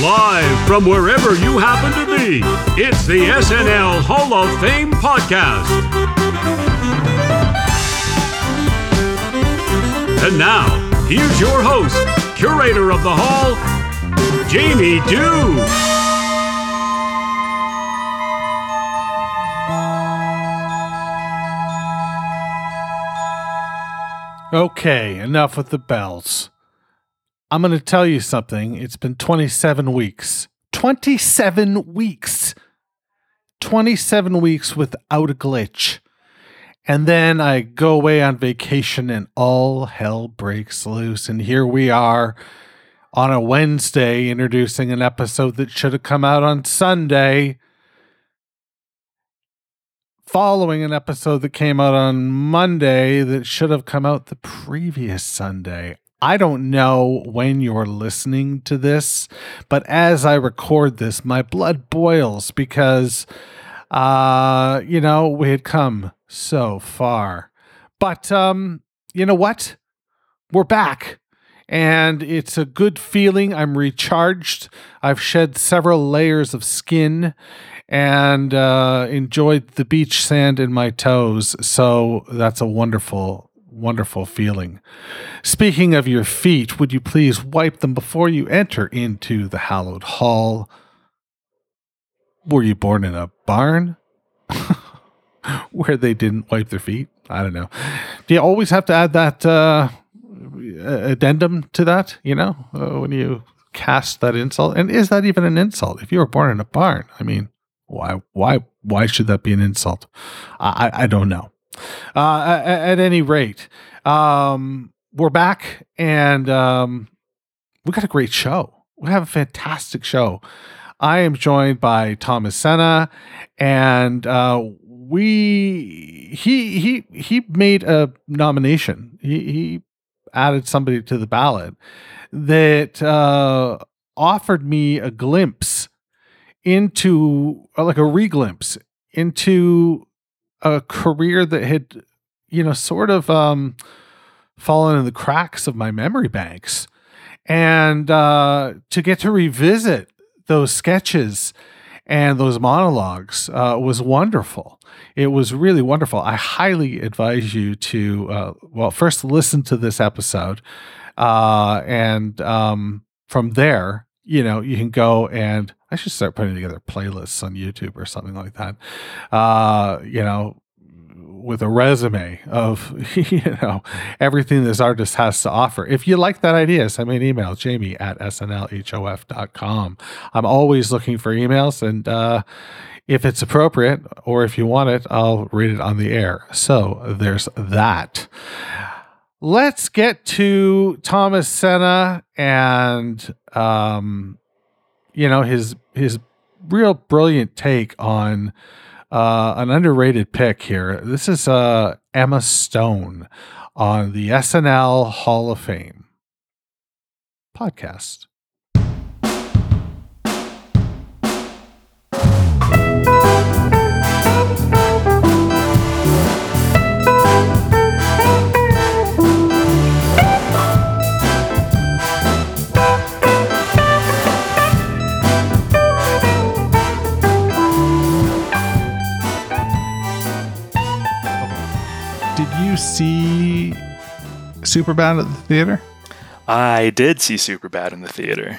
Live from wherever you happen to be, it's the SNL Hall of Fame podcast. And now, here's your host, curator of the hall, Jamie Dew. Okay, enough with the bells. I'm going to tell you something. It's been 27 weeks. 27 weeks. 27 weeks without a glitch. And then I go away on vacation and all hell breaks loose. And here we are on a Wednesday introducing an episode that should have come out on Sunday following an episode that came out on Monday that should have come out the previous Sunday. I don't know when you're listening to this, but as I record this, my blood boils because, uh, you know, we had come so far. But, um, you know what? We're back and it's a good feeling. I'm recharged. I've shed several layers of skin and uh, enjoyed the beach sand in my toes. So that's a wonderful, wonderful feeling. Speaking of your feet, would you please wipe them before you enter into the hallowed hall? Were you born in a barn where they didn't wipe their feet? I don't know. Do you always have to add that uh, addendum to that? You know, uh, when you cast that insult, and is that even an insult? If you were born in a barn, I mean, why? Why? Why should that be an insult? I I don't know. Uh, at, at, any rate, um, we're back and um, we got a great show. We have a fantastic show. I am joined by Thomas Senna, and uh, we he he he made a nomination. He he added somebody to the ballot that uh, offered me a glimpse into like a reglimpse into a career that had you know sort of um fallen in the cracks of my memory banks and uh to get to revisit those sketches and those monologues uh, was wonderful. It was really wonderful. I highly advise you to, uh, well, first listen to this episode, uh, and um, from there, you know, you can go and I should start putting together playlists on YouTube or something like that. Uh, you know, with a resume of you know everything this artist has to offer. If you like that idea, send me an email, Jamie at snlhof.com. I'm always looking for emails and uh, if it's appropriate or if you want it, I'll read it on the air. So there's that. Let's get to Thomas Senna and um, you know his his real brilliant take on uh, an underrated pick here. This is uh, Emma Stone on the SNL Hall of Fame podcast. See Superbad at the theater? I did see Superbad in the theater.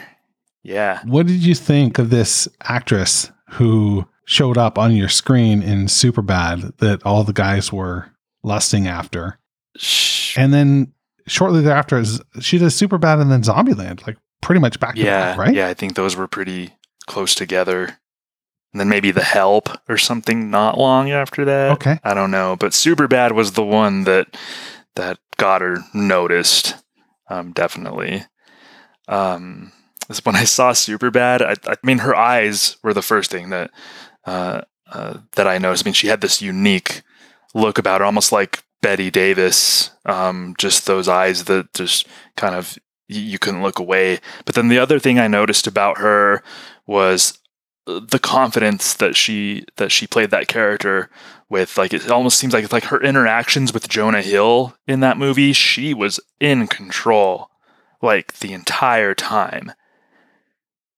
Yeah. What did you think of this actress who showed up on your screen in Superbad that all the guys were lusting after? Shh. And then shortly thereafter, she does Superbad and then Zombieland, like pretty much back yeah, to back, right? Yeah, I think those were pretty close together and then maybe The Help or something not long after that. Okay. I don't know, but Superbad was the one that that got her noticed. Um, definitely. Um, when I saw Superbad, I, I mean, her eyes were the first thing that uh, uh, that I noticed. I mean, she had this unique look about her, almost like Bette Davis. Um, just those eyes that just kind of you couldn't look away. But then the other thing I noticed about her was the confidence that she that she played that character with like it almost seems like it's like her interactions with Jonah Hill in that movie she was in control like the entire time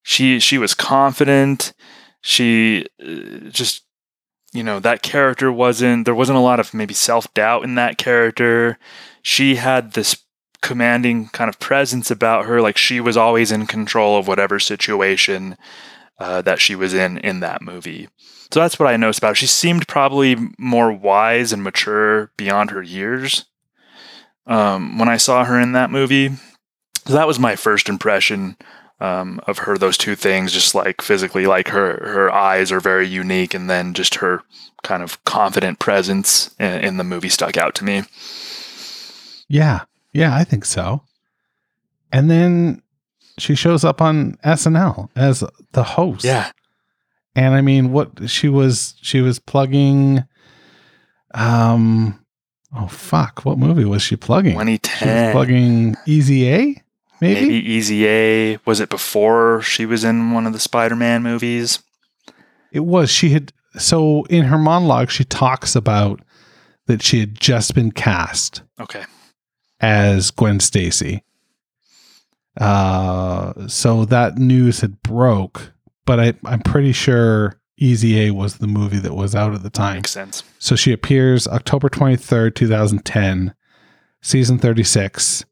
she she was confident. She uh, just you know that character wasn't there wasn't a lot of maybe self doubt in that character. She had this commanding kind of presence about her, like she was always in control of whatever situation uh, that she was in in that movie. So that's what I noticed about her. She seemed probably more wise and mature beyond her years um, when I saw her in that movie. So that was my first impression um, of her. Those two things, just like physically, like her her eyes are very unique, and then just her kind of confident presence in, in the movie stuck out to me. Yeah, yeah, I think so. And then she shows up on SNL as the host. Yeah, And I mean, what she was she was plugging um oh fuck, what movie was she plugging? She was 2010. plugging Easy A? Maybe? Maybe Easy A. Was it before she was in one of the Spider Man movies? It was. She had so in her monologue she talks about that she had just been cast Okay. as Gwen Stacy. Uh so that news had broke, but I I'm pretty sure Easy A was the movie that was out at the time. Makes sense. So she appears October 23rd, 2010, season 36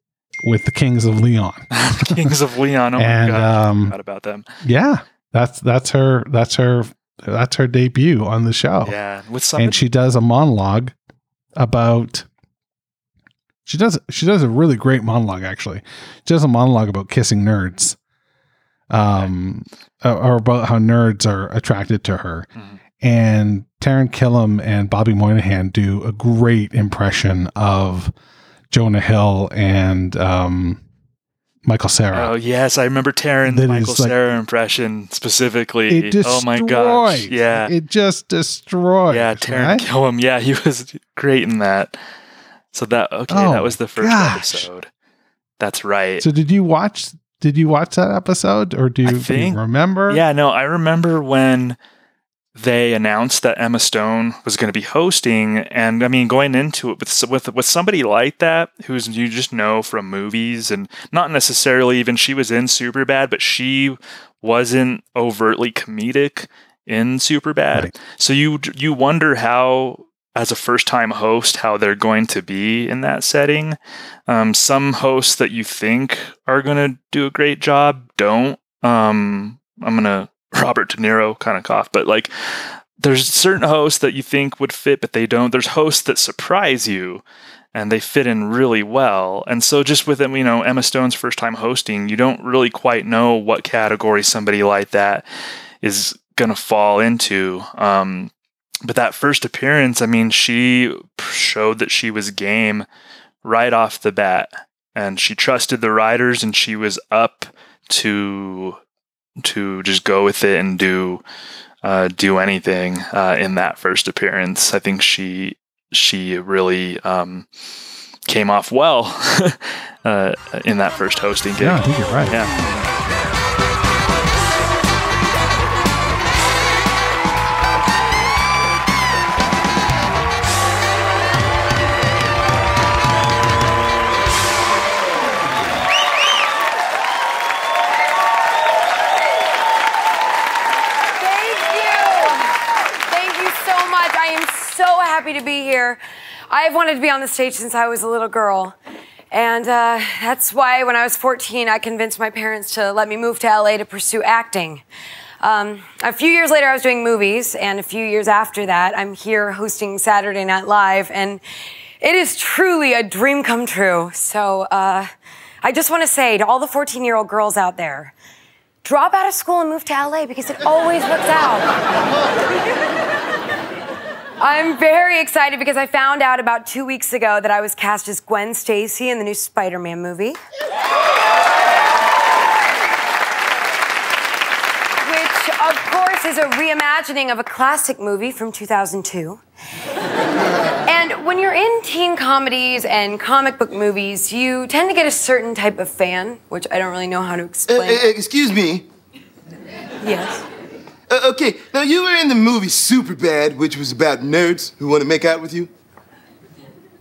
with the Kings of Leon. Kings of Leon. Oh And, my god. Um, forgot about them. Yeah, that's that's her that's her that's her debut on the show. Yeah. With And she does a monologue about she does she does a really great monologue actually. She does a monologue about kissing nerds. Um or- or about how nerds are attracted to her. Mhm. And Taran Killam and Bobby Moynihan do a great impression of Jonah Hill and um, Michael Cera. Oh yes, I remember Taran's That Michael like- Cera impression specifically. it oh my gosh. Yeah. It just destroys. yeah, Taran right? Killam. Yeah, he was great in that. So that okay, Oh, that was the first gosh. episode. That's right. So did you watch did you watch that episode or do you, I do you remember? Yeah, no, I remember when they announced that Emma Stone was going to be hosting, and I mean, going into it with with with somebody like that, who's you just know from movies, and not necessarily even she was in Superbad, but she wasn't overtly comedic in Superbad. Right. So you you wonder how, as a first time host, how they're going to be in that setting. Um, some hosts that you think are going to do a great job don't. Um, I'm gonna Robert De Niro kind of cough, but like there's certain hosts that you think would fit, but they don't. There's hosts that surprise you and they fit in really well. And so just with you know, Emma Stone's first time hosting, you don't really quite know what category somebody like that is gonna fall into. Um, but that first appearance, I mean, she showed that she was game right off the bat, and she trusted the writers, and she was up to to just go with it and do uh, do anything uh, in that first appearance. I think she she really um, came off well uh, in that first hosting gig. Yeah, I think you're right. Yeah. I've wanted to be on the stage since I was a little girl. And uh, that's why when I was 14, I convinced my parents to let me move to LA to pursue acting. Um, a few years later, I was doing movies, and a few years after that, I'm here hosting Saturday Night Live, and it is truly a dream come true. So uh, I just want to say to all the 14 year old girls out there, drop out of school and move to LA because it always works out. I'm very excited because I found out about two weeks ago that I was cast as Gwen Stacy in the new Spider Man movie. Which, of course, is a reimagining of a classic movie from 2002. And when you're in teen comedies and comic book movies, you tend to get a certain type of fan, which I don't really know how to Uh, explain. uh, excuse me. yes. Uh, okay, now you were in the movie Superbad, which was about nerds who want to make out with you.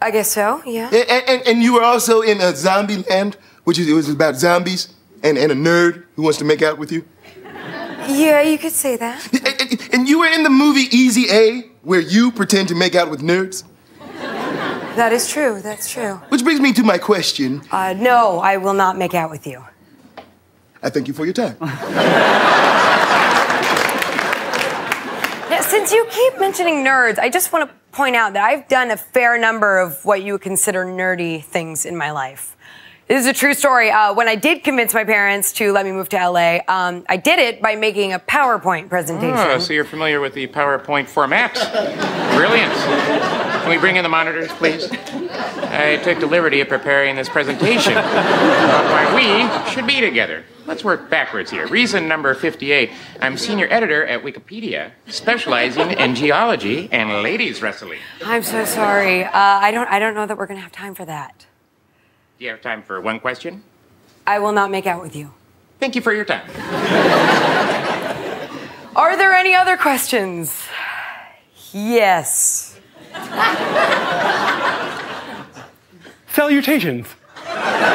I guess so, yeah. And, and, and you were also in a Zombie Land, which is, it was about zombies and, and a nerd who wants to make out with you. Yeah, you could say that. And- and- And you were in the movie Easy A, where you pretend to make out with nerds? That is true. That's true. Which brings me to my question. Uh, no, I will not make out with you. I thank you for your time. Since you keep mentioning nerds, I just want to point out that I've done a fair number of what you would consider nerdy things in my life. This is a true story. Uh, when I did convince my parents to let me move to LA, um, I did it by making a PowerPoint presentation. Oh, so you're familiar with the PowerPoint format? Brilliant. Can we bring in the monitors, please? I took the liberty of preparing this presentation why we should be together. Let's work backwards here. Reason number 58 I'm senior editor at Wikipedia, specializing in geology and ladies wrestling. I'm so sorry. Uh, I don't. I don't know that we're going to have time for that. Do you have time for one question? I will not make out with you. Thank you for your time. Are there any other questions? Yes. Salutations.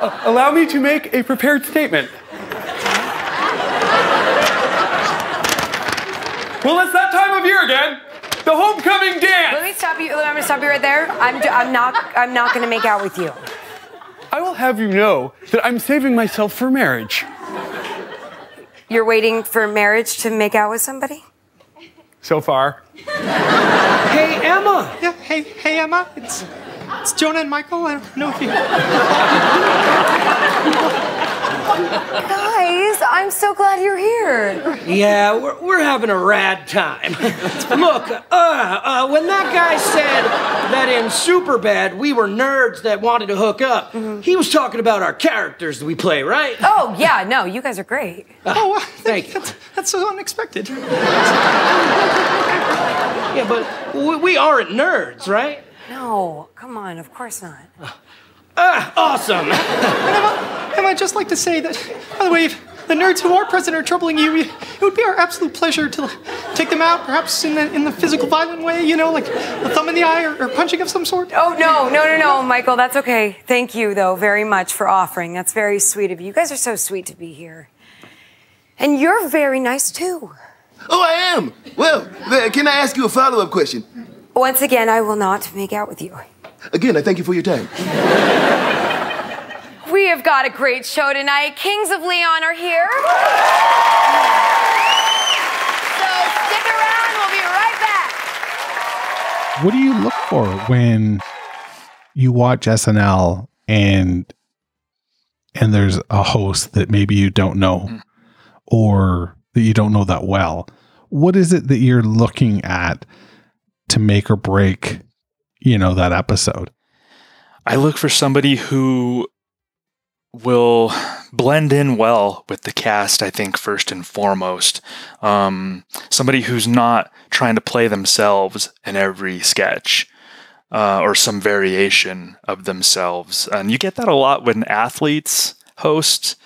Uh, allow me to make a prepared statement. Well, it's that time of year again. The homecoming dance. Let me stop you. I'm going to stop you right there. I'm. I'm not. I'm not going to make out with you. I will have you know that I'm saving myself for marriage. You're waiting for marriage to make out with somebody? So far. Hey, Emma. Yeah, hey, hey, Emma. It's it's Jonah and Michael. I don't know if you. Guys, I'm so glad you're here. Yeah, we're, we're having a rad time. Look, uh, uh, when that guy said that in Superbad we were nerds that wanted to hook up, he was talking about our characters that we play, right? Oh, yeah, no, you guys are great. Oh, thank you. That's, that's so unexpected. Yeah, but we, we aren't nerds, right? No, come on, of course not. Ah, awesome. And I'd just like to say that, by the way, if the nerds who are present are troubling you, it would be our absolute pleasure to take them out, perhaps in the, in the physical violent way, you know, like a thumb in the eye or, or punching of some sort. Oh, no, no, no, no, Michael, that's okay. Thank you, though, very much for offering. That's very sweet of you. You guys are so sweet to be here. And you're very nice, too. Oh, I am. Well, can I ask you a follow up question? Once again, I will not make out with you. Again, I thank you for your time. We have got a great show tonight. Kings of Leon are here. So stick around. We'll be right back. What do you look for when you watch SNL and and there's a host that maybe you don't know or that you don't know that well? What is it that you're looking at to make or break, you know, that episode? I look for somebody who will blend in well with the cast, I think, first and foremost. Um, somebody who's not trying to play themselves in every sketch uh, or some variation of themselves. And you get that a lot when athletes host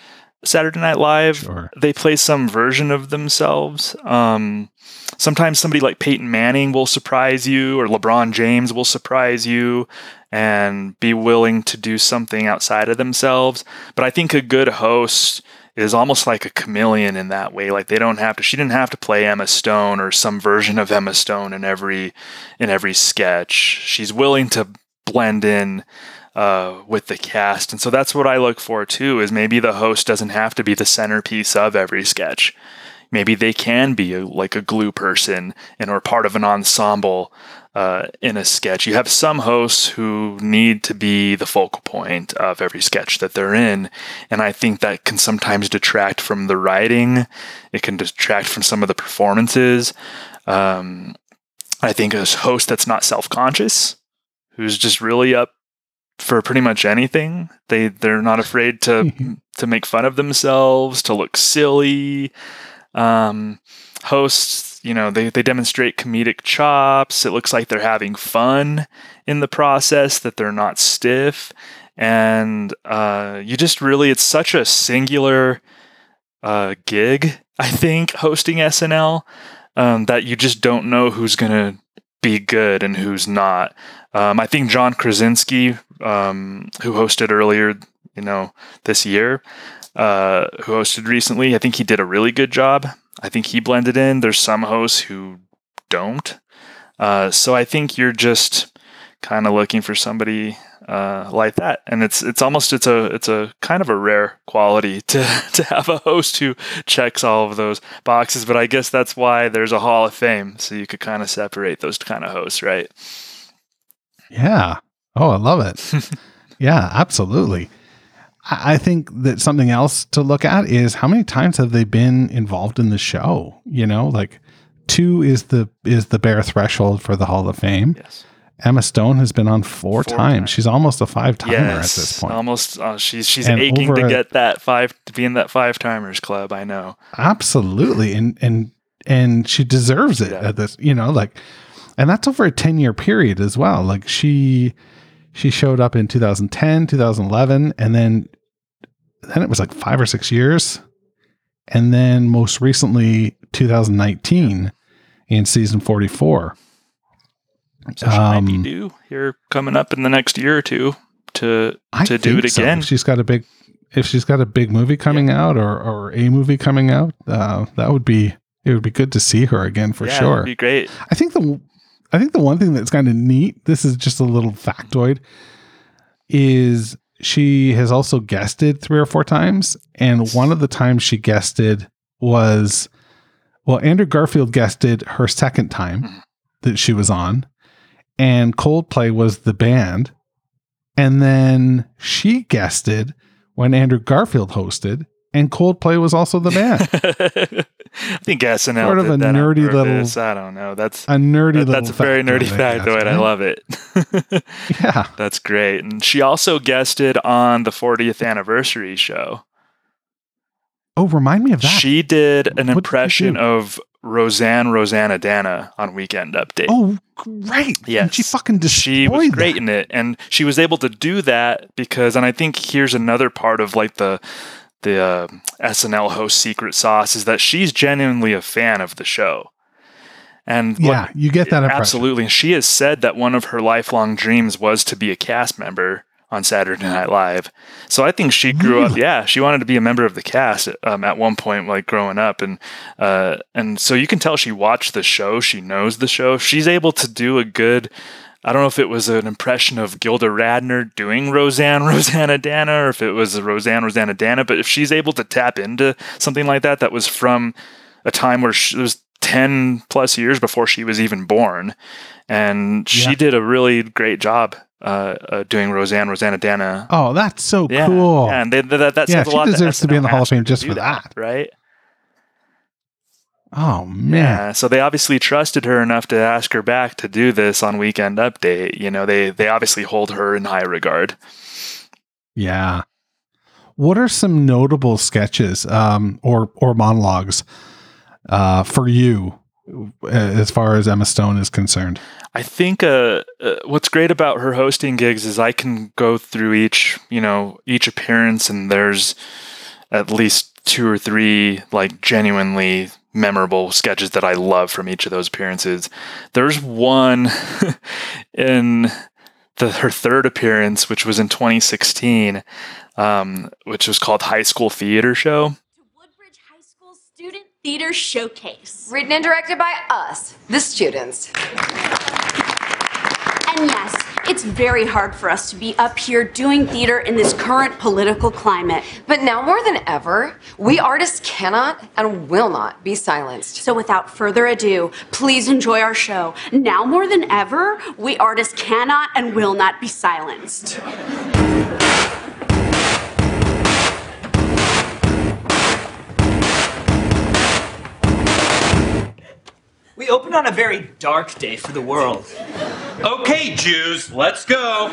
Saturday Night Live. Sure. They play some version of themselves. Um, sometimes somebody like Peyton Manning will surprise you, or LeBron James will surprise you and be willing to do something outside of themselves. But I think a good host is almost like a chameleon in that way. Like they don't have to she didn't have to play Emma Stone or some version of Emma Stone in every in every sketch. She's willing to blend in uh, with the cast. And so that's what I look for too is maybe the host doesn't have to be the centerpiece of every sketch. Maybe they can be a, like a glue person and or part of an ensemble uh, in a sketch. You have some hosts who need to be the focal point of every sketch that they're in, and I think that can sometimes detract from the writing. It can detract from some of the performances. Um, I think a host that's not self-conscious, who's just really up for pretty much anything. They they're not afraid to to make fun of themselves, to look silly. Um, hosts, you know, they, they demonstrate comedic chops. It looks like they're having fun in the process, that they're not stiff. And uh, you just really, it's such a singular uh, gig, I think, hosting SNL, um, that you just don't know who's going to be good and who's not. Um, I think John Krasinski, um, who hosted earlier, you know, this year, uh, who hosted recently. I think he did a really good job. I think he blended in. There's some hosts who don't. Uh, so I think you're just kind of looking for somebody uh, like that, and it's it's almost it's a it's a kind of a rare quality to to have a host who checks all of those boxes. But I guess that's why there's a Hall of Fame, so you could kind of separate those kind of hosts, right? Yeah. Oh, I love it. yeah, absolutely. I think that something else to look at is how many times have they been involved in the show? You know, like two is the is the bare threshold for the Hall of Fame. Yes. Emma Stone has been on four, times. times. She's almost a five timer yes, at this point. almost. Uh, she's she's And aching to a- get that five to be in that five timers club. I know. Absolutely. And and and she deserves it Yeah. at this, you know, like and that's over a 10 year period as well. Like she she showed up in 2010, 2011 and then then it was like 5 or 6 years. And then most recently 2019 in season 44. So she might be Um, due here coming up in the next year or two to I to do it so. again. If she's got a big if she's got a big movie coming out or or a movie coming out, uh, that would be it would be good to see her again for yeah, sure. be great. I think the I think the one thing that's kind of neat, this is just a little factoid, is she has also guested three or four times. And one of the times she guested was well, Andrew Garfield guested her second time mm-hmm. that she was on, and Coldplay was the band. And then she guested when Andrew Garfield hosted, and Coldplay was also the band. I think SNL Sort of did a nerdy little- I don't know. That's a nerdy that- little that's a very nerdy factoid, I love it. Yeah. That's great. And she also guested on the 40th anniversary show. Oh, remind me of that. She did an What impression do? of Roseanne Roseannadanna on Weekend Update. Oh, great! Yes. And she fucking destroyed she was great that. in it and she was able to do that because and i think here's another part of like the the uh, snl host secret sauce is that she's genuinely a fan of the show. And Yeah, you get that impression. absolutely. And she has said that one of her lifelong dreams was to be a cast member on saturday night live. So i think she grew up yeah she wanted to be a member of the cast um, at one point like growing up. And uh, and so you can tell she watched the show. She knows the show. She's able to do a good I don't know if it was an impression of Gilda Radner doing Roseanne Roseannadanna or if it was Roseanne Roseannadanna, but if she's able to tap into something like that, that was from a time where she, it was 10 plus years before she was even born. And she Yeah. did a really great job uh, uh, doing Roseanne Roseannadanna. Oh, that's so yeah, cool. Yeah, and they, that, that Yeah, says a she lot. that deserves to be in the Hall of Fame just for that. Right? Oh man. Yeah, so they obviously trusted her enough to ask her back to do this on Weekend Update. You know, they they obviously hold her in high regard. Yeah. What are some notable sketches um, or or monologues uh, for you uh, as far as Emma Stone is concerned? I think uh, uh, what's great about her hosting gigs is I can go through each, you know, each appearance, and there's at least two or three like genuinely memorable sketches that I love from each of those appearances. There's one in the her third appearance, which was in 2016, um, which was called High School Theater Show. Woodbridge High School Student Theater Showcase. Written and directed by us, the students. And yes, it's very hard for us to be up here doing theater in this current political climate. But now more than ever, we artists cannot and will not be silenced. So without further ado, please enjoy our show. Now more than ever, we artists cannot and will not be silenced. We opened on a very dark day for the world. Okay, Jews, let's go.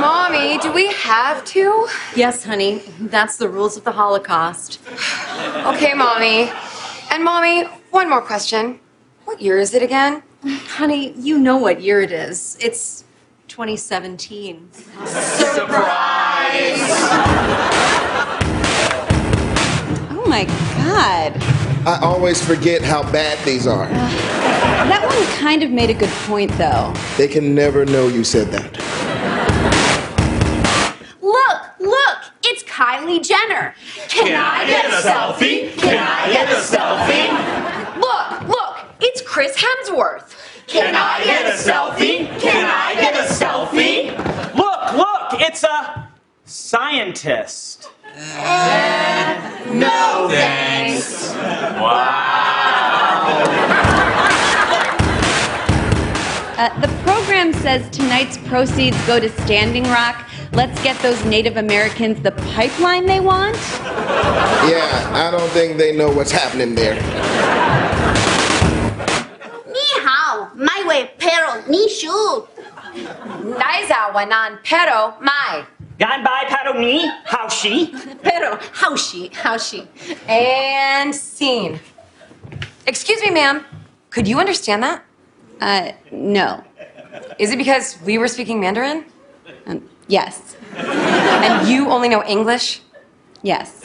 Mommy, do we have to? Yes, honey. That's the rules of the Holocaust. Okay, Mommy. And Mommy, one more question. What year is it again? Honey, you know what year it is. It's 2017. Surprise! Oh my god. I always forget how bad these are. That one kind of made a good point, though. They can never know you said that. Look, look, it's Kylie Kylie Jenner. Can, I get a selfie? Can I get a selfie? Look, look, it's Chris Hemsworth. Can I get a selfie? Can I get a selfie? Look, look, it's a scientist. No thanks. Uh, the program says tonight's proceeds go to Standing Rock. Let's get those Native Americans the pipeline they want. Yeah, I don't think they know what's happening there. Ni hao, my way pero ni shu. Naiza wanan pero mai. Gan by paddle me, how she? Pero how she, how she. And scene. Excuse me, ma'am. Could you understand that? Uh, no. Is it because we were speaking Mandarin? Um, yes. And you only know English? Yes.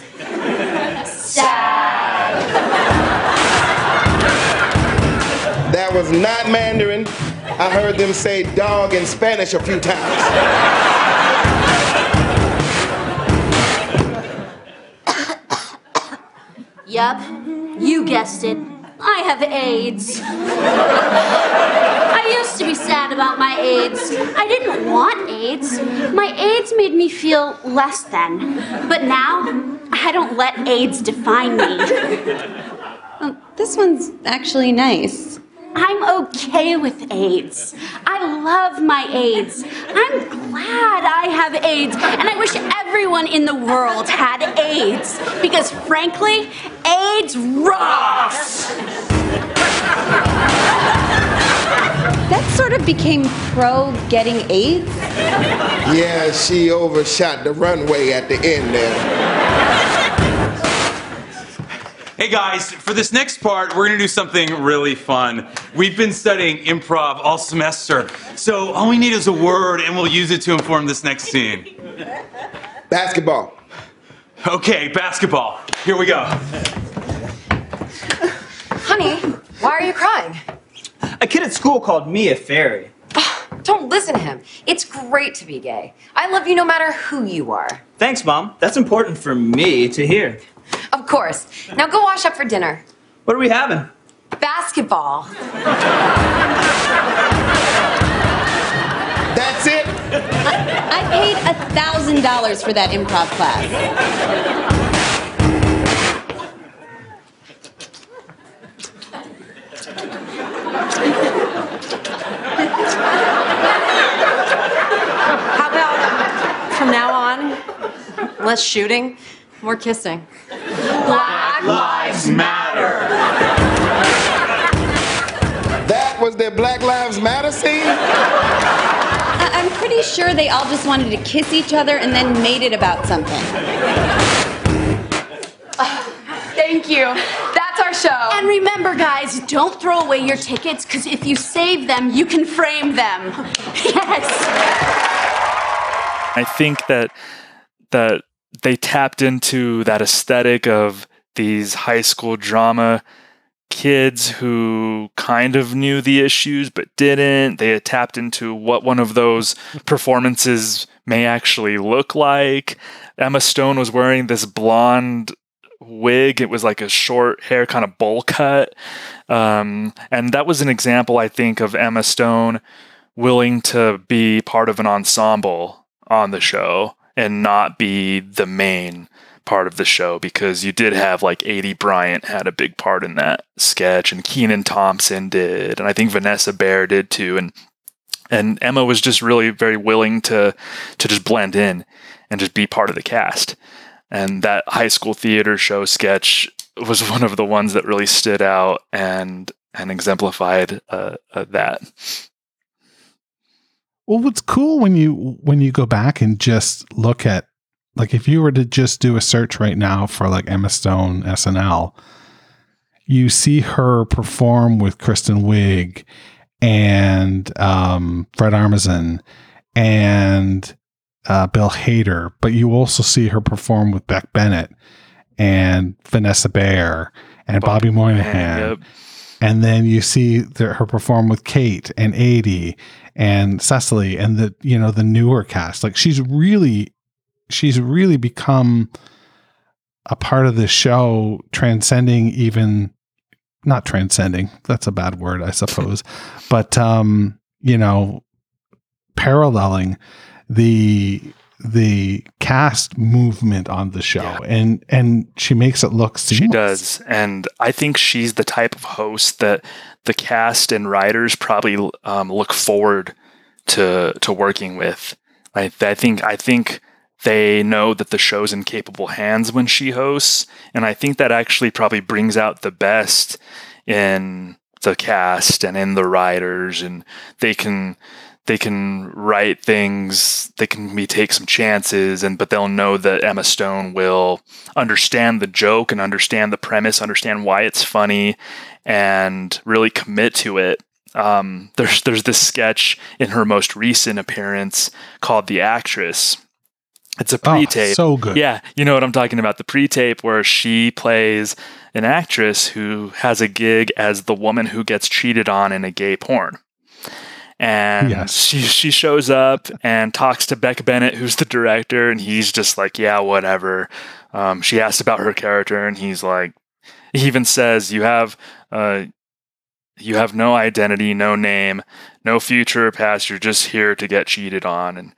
That was not Mandarin. I heard them say dog in Spanish a few times. Yup, you guessed it. I have AIDS. I used to be sad about my AIDS. I didn't want AIDS. My AIDS made me feel less than. But now, I don't let AIDS define me. Oh, this one's actually nice. I'm okay with AIDS. I love my AIDS. I'm glad I have AIDS, and I wish everyone in the world had AIDS because, frankly, AIDS rocks. That sort of became pro getting AIDS. Yeah, she overshot the runway at the end there. Hey guys, for this next part, we're gonna do something really fun. We've been studying improv all semester, so all we need is a word and we'll use it to inform this next scene. Basketball. Okay, basketball. Here we go. Honey, why are you crying? A kid at school called me a fairy. Don't listen to him. It's great to be gay. I love you no matter who you are. Thanks, Mom. That's important for me to hear. Of course. Now go wash up for dinner. What are we having? Basketball. That's it? I paid a thousand dollars for that improv class. How about from now on, less shooting, more kissing? Black Lives Matter. That was their Black Lives Matter scene? I- I'm pretty sure they all just wanted to kiss each other and then made it about something. Thank you. That's our show. And remember, guys, don't throw away your tickets because if you save them, you can frame them. Yes. I think that that they tapped into that aesthetic of these high school drama kids who kind of knew the issues but didn't. They tapped into what one of those performances may actually look like. Emma Stone was wearing this blonde wig. It was like a short hair kind of bowl cut. Um, and that was an example, I think, of Emma Stone willing to be part of an ensemble on the show and not be the main part of the show because you did have like Aidy Bryant had a big part in that sketch and Kenan Thompson did and I think Vanessa Bayer did too and and Emma was just really very willing to to just blend in and just be part of the cast. And that high school theater show sketch was one of the ones that really stood out and and exemplified uh, uh, that Well, what's cool when you when you go back and just look at like if you were to just do a search right now for like Emma Stone SNL, you see her perform with Kristen Wiig and um, Fred Armisen and uh, Bill Hader, but you also see her perform with Beck Bennett and Vanessa Bayer and Bobby, Moynihan. Yep. And then you see the, her perform with Kate and Aidy and Cecily and the you know the newer cast. Like she's really she's really become a part of the show transcending even not transcending that's a bad word i suppose but um you know paralleling the the cast movement on the show and and she makes it look seamless. She does. And I think she's the type of host that the cast and writers probably um, look forward to to working with. I, I think I think they know that the show's in capable hands when she hosts, and I think that actually probably brings out the best in the cast and in the writers, and they can they can write things they can maybe take some chances and but they'll know that emma stone will understand the joke and understand the premise understand why it's funny and really commit to it. Um, there's there's this sketch in her most recent appearance called the actress. It's a Oh, pre-tape. so good. yeah you know what i'm talking about the pre-tape where she plays an actress who has a gig as the woman who gets cheated on in a gay porn and Yes. she she shows up and talks to Beck Bennett, who's the director, and he's just like, yeah, whatever. Um, she asked about her character, and he's like, he even says, you have uh, you have no identity, no name, no future or past. You're just here to get cheated on, and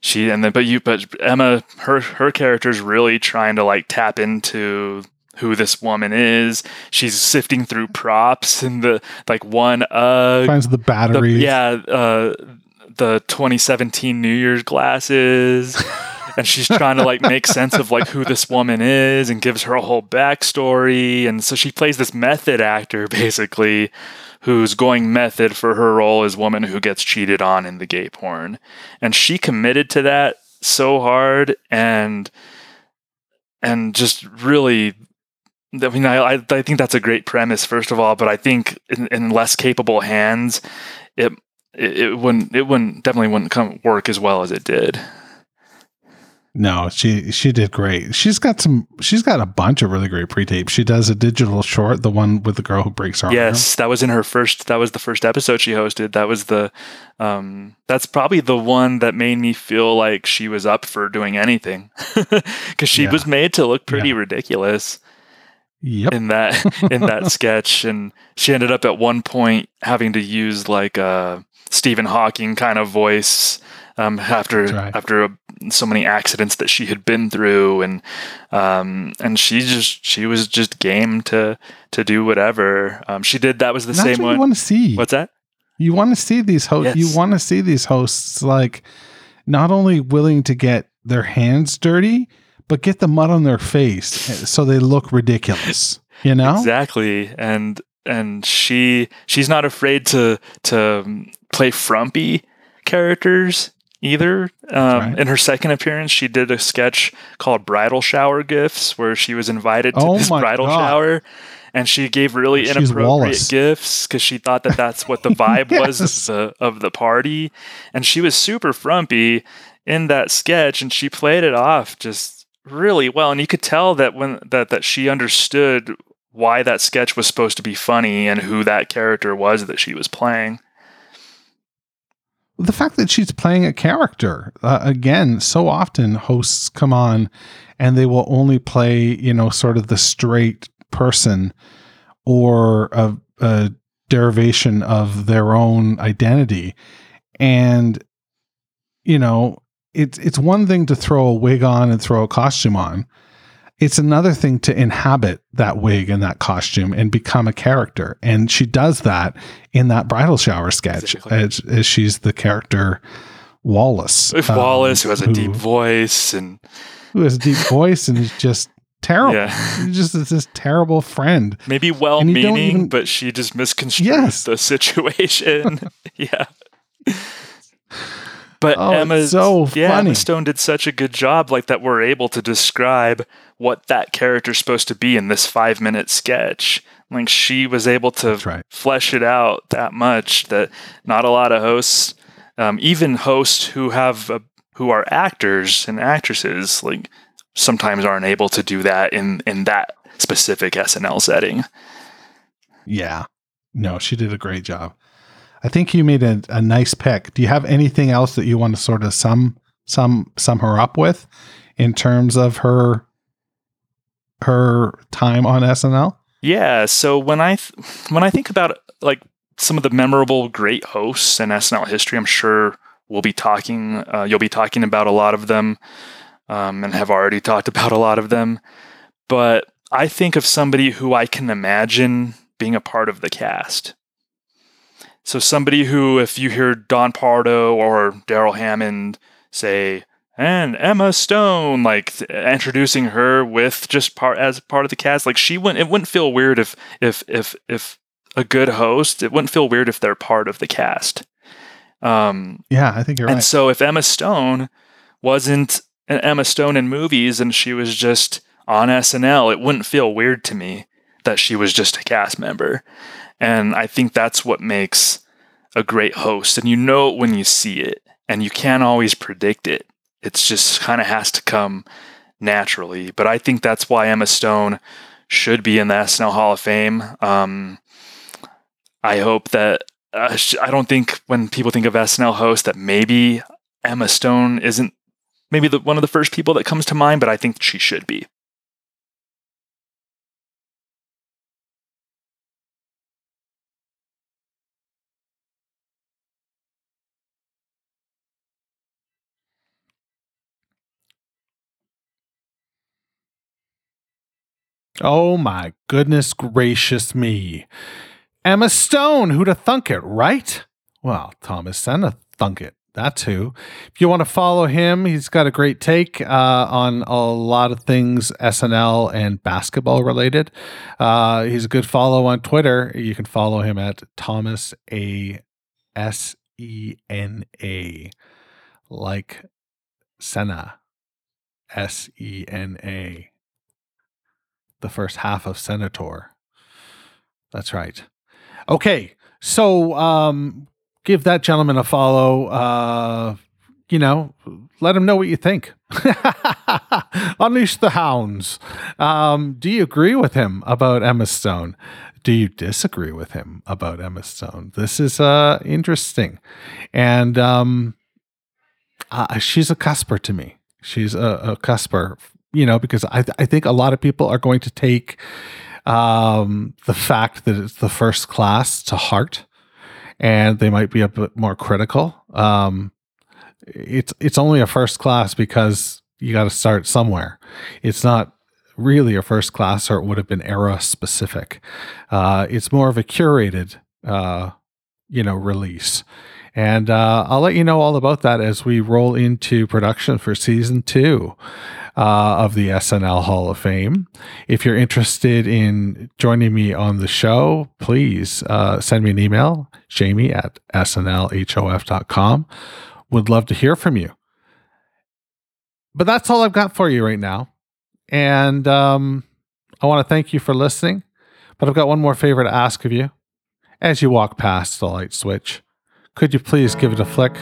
she and then but you but Emma, her her character's really trying to like tap into who this woman is. She's sifting through props and the like one uh Finds the the- batteries. yeah, uh, the 2017 New Year's glasses. and she's trying to like make sense of like who this woman is and gives her a whole backstory. And so she plays this method actor basically who's going method for her role as woman who gets cheated on in the gay porn. And she committed to that so hard and and just really I mean, I, I I think that's a great premise, first of all, but I think in, in less capable hands, it, it it wouldn't it wouldn't definitely wouldn't come work as well as it did. No, she she did great. She's got some. She's got a bunch of really great pre-tapes. She does a digital short, the one with the girl who breaks her arm. Yes, that was in her first. That was the first episode she hosted. That was the. Um, that's probably the one that made me feel like she was up for doing anything, because she Yeah. was made to look pretty ridiculous. Yep. In that in that sketch, and she ended up at one point having to use like a Stephen Hawking kind of voice um, after after a, so many accidents that she had been through, and um, and she just she was just game to to do whatever. Um, she did that was the that's same one. you want to see. What's that? You want to see these hosts. You want to see these hosts like not only willing to get their hands dirty, but get the mud on their face so they look ridiculous. You know, Exactly. And and she she's not afraid to to um, play frumpy characters either. Um, In her second appearance, she did a sketch called Bridal Shower Gifts, where she was invited to Oh this bridal God. shower. And she gave really She's inappropriate Wallace. gifts because she thought that that's what the vibe was of the, of the party. And she was super frumpy in that sketch, and she played it off just really well. And you could tell that when that that she understood why that sketch was supposed to be funny and who that character was that she was playing. the fact that she's playing a character uh, again so often hosts come on and they will only play you know sort of the straight person or a, a derivation of their own identity and you know it's it's one thing to throw a wig on and throw a costume on it's another thing to inhabit that wig and that costume and become a character. And she does that in that bridal shower sketch as, as she's the character Wallace. With um, Wallace, who has a who- deep voice and who has a deep voice and is just terrible. Yeah. Just is this terrible friend. maybe well And you don't meaning, even- but she just misconstrues Yes. the situation. yeah. But Oh, Emma, so yeah, funny. Emma Stone did such a good job, like that. We're able to describe what that character's supposed to be in this five-minute sketch. Like she was able to flesh it out that much that not a lot of hosts, um, even hosts who have a, who are actors and actresses, like sometimes aren't able to do that in in that specific SNL setting. Yeah. No, she did a great job. I think you made a, a nice pick. Do you have anything else that you want to sort of sum sum sum her up with in terms of her her time on SNL? Yeah. So when I th- when I think about like some of the memorable great hosts in SNL history, I'm sure we'll be talking. Uh, you'll be talking about a lot of them, um, and have already talked about a lot of them. But I think of somebody who I can imagine being a part of the cast. So somebody who, if you hear Don Pardo or Darrell Hammond say, and Emma Stone, like th- introducing her with just part as part of the cast, like she wouldn't. It wouldn't feel weird if if if if a good host. It wouldn't feel weird if they're part of the cast. Um, Yeah, I think you're and right. so if Emma Stone wasn't an Emma Stone in movies and she was just on SNL, it wouldn't feel weird to me that she was just a cast member. And I think that's what makes a great host. And you know it when you see it, and you can't always predict it. It's just kind of has to come naturally. But I think that's why Emma Stone should be in the SNL Hall of Fame. Um, I hope that uh, I don't think when people think of SNL hosts that maybe Emma Stone isn't maybe the, one of the first people that comes to mind, but I think she should be. Oh my goodness gracious me. Emma Stone, who'da thunk it, right? Well, Thomas Sena thunk it. That's who. If you want to follow him, he's got a great take uh, on a lot of things SNL and basketball related. Uh, he's a good follow on Twitter. You can follow him at Thomas A S E N A, like Sena. S E N A the first half of Senator. That's right. Okay, so um, give that gentleman a follow. Uh, you know, let him know what you think. Unleash the hounds. Um, do you agree with him about Emma Stone? Do you disagree with him about Emma Stone? This is uh, interesting, and um, uh, she's a cusper to me. She's a, a cusper you know, because I, I think a lot of people are going to take um, the fact that it's the first class to heart, and they might be a bit more critical. Um, it's it's only a first class because you got to start somewhere. It's not really a first class, or it would have been era specific. Uh, it's more of a curated, uh, you know, release. And uh, I'll let you know all about that as we roll into production for season two uh, of the SNL Hall of Fame. If you're interested in joining me on the show, please uh, send me an email, jamie at snlhof.com. Would love to hear from you. But that's all I've got for you right now. And um, I want to thank you for listening. But I've got one more favor to ask of you. As you walk past the light switch, could you please give it a flick?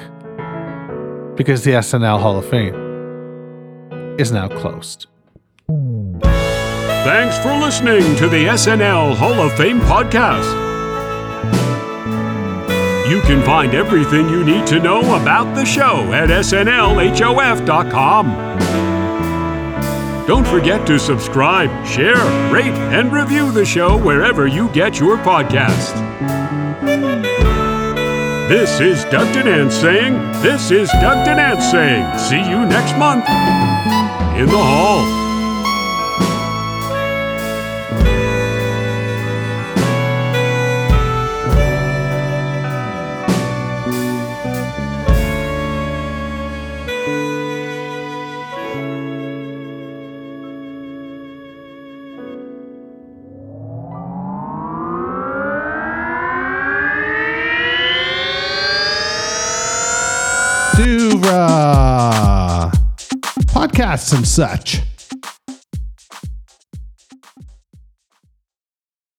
Because the SNL Hall of Fame is now closed. Thanks for listening to the SNL Hall of Fame podcast. You can find everything you need to know about the show at snlhof.com. Don't forget to subscribe, share, rate, and review the show wherever you get your podcast. This is Doug Denant saying, This is Doug Denant saying, see you next month in the hall. And such.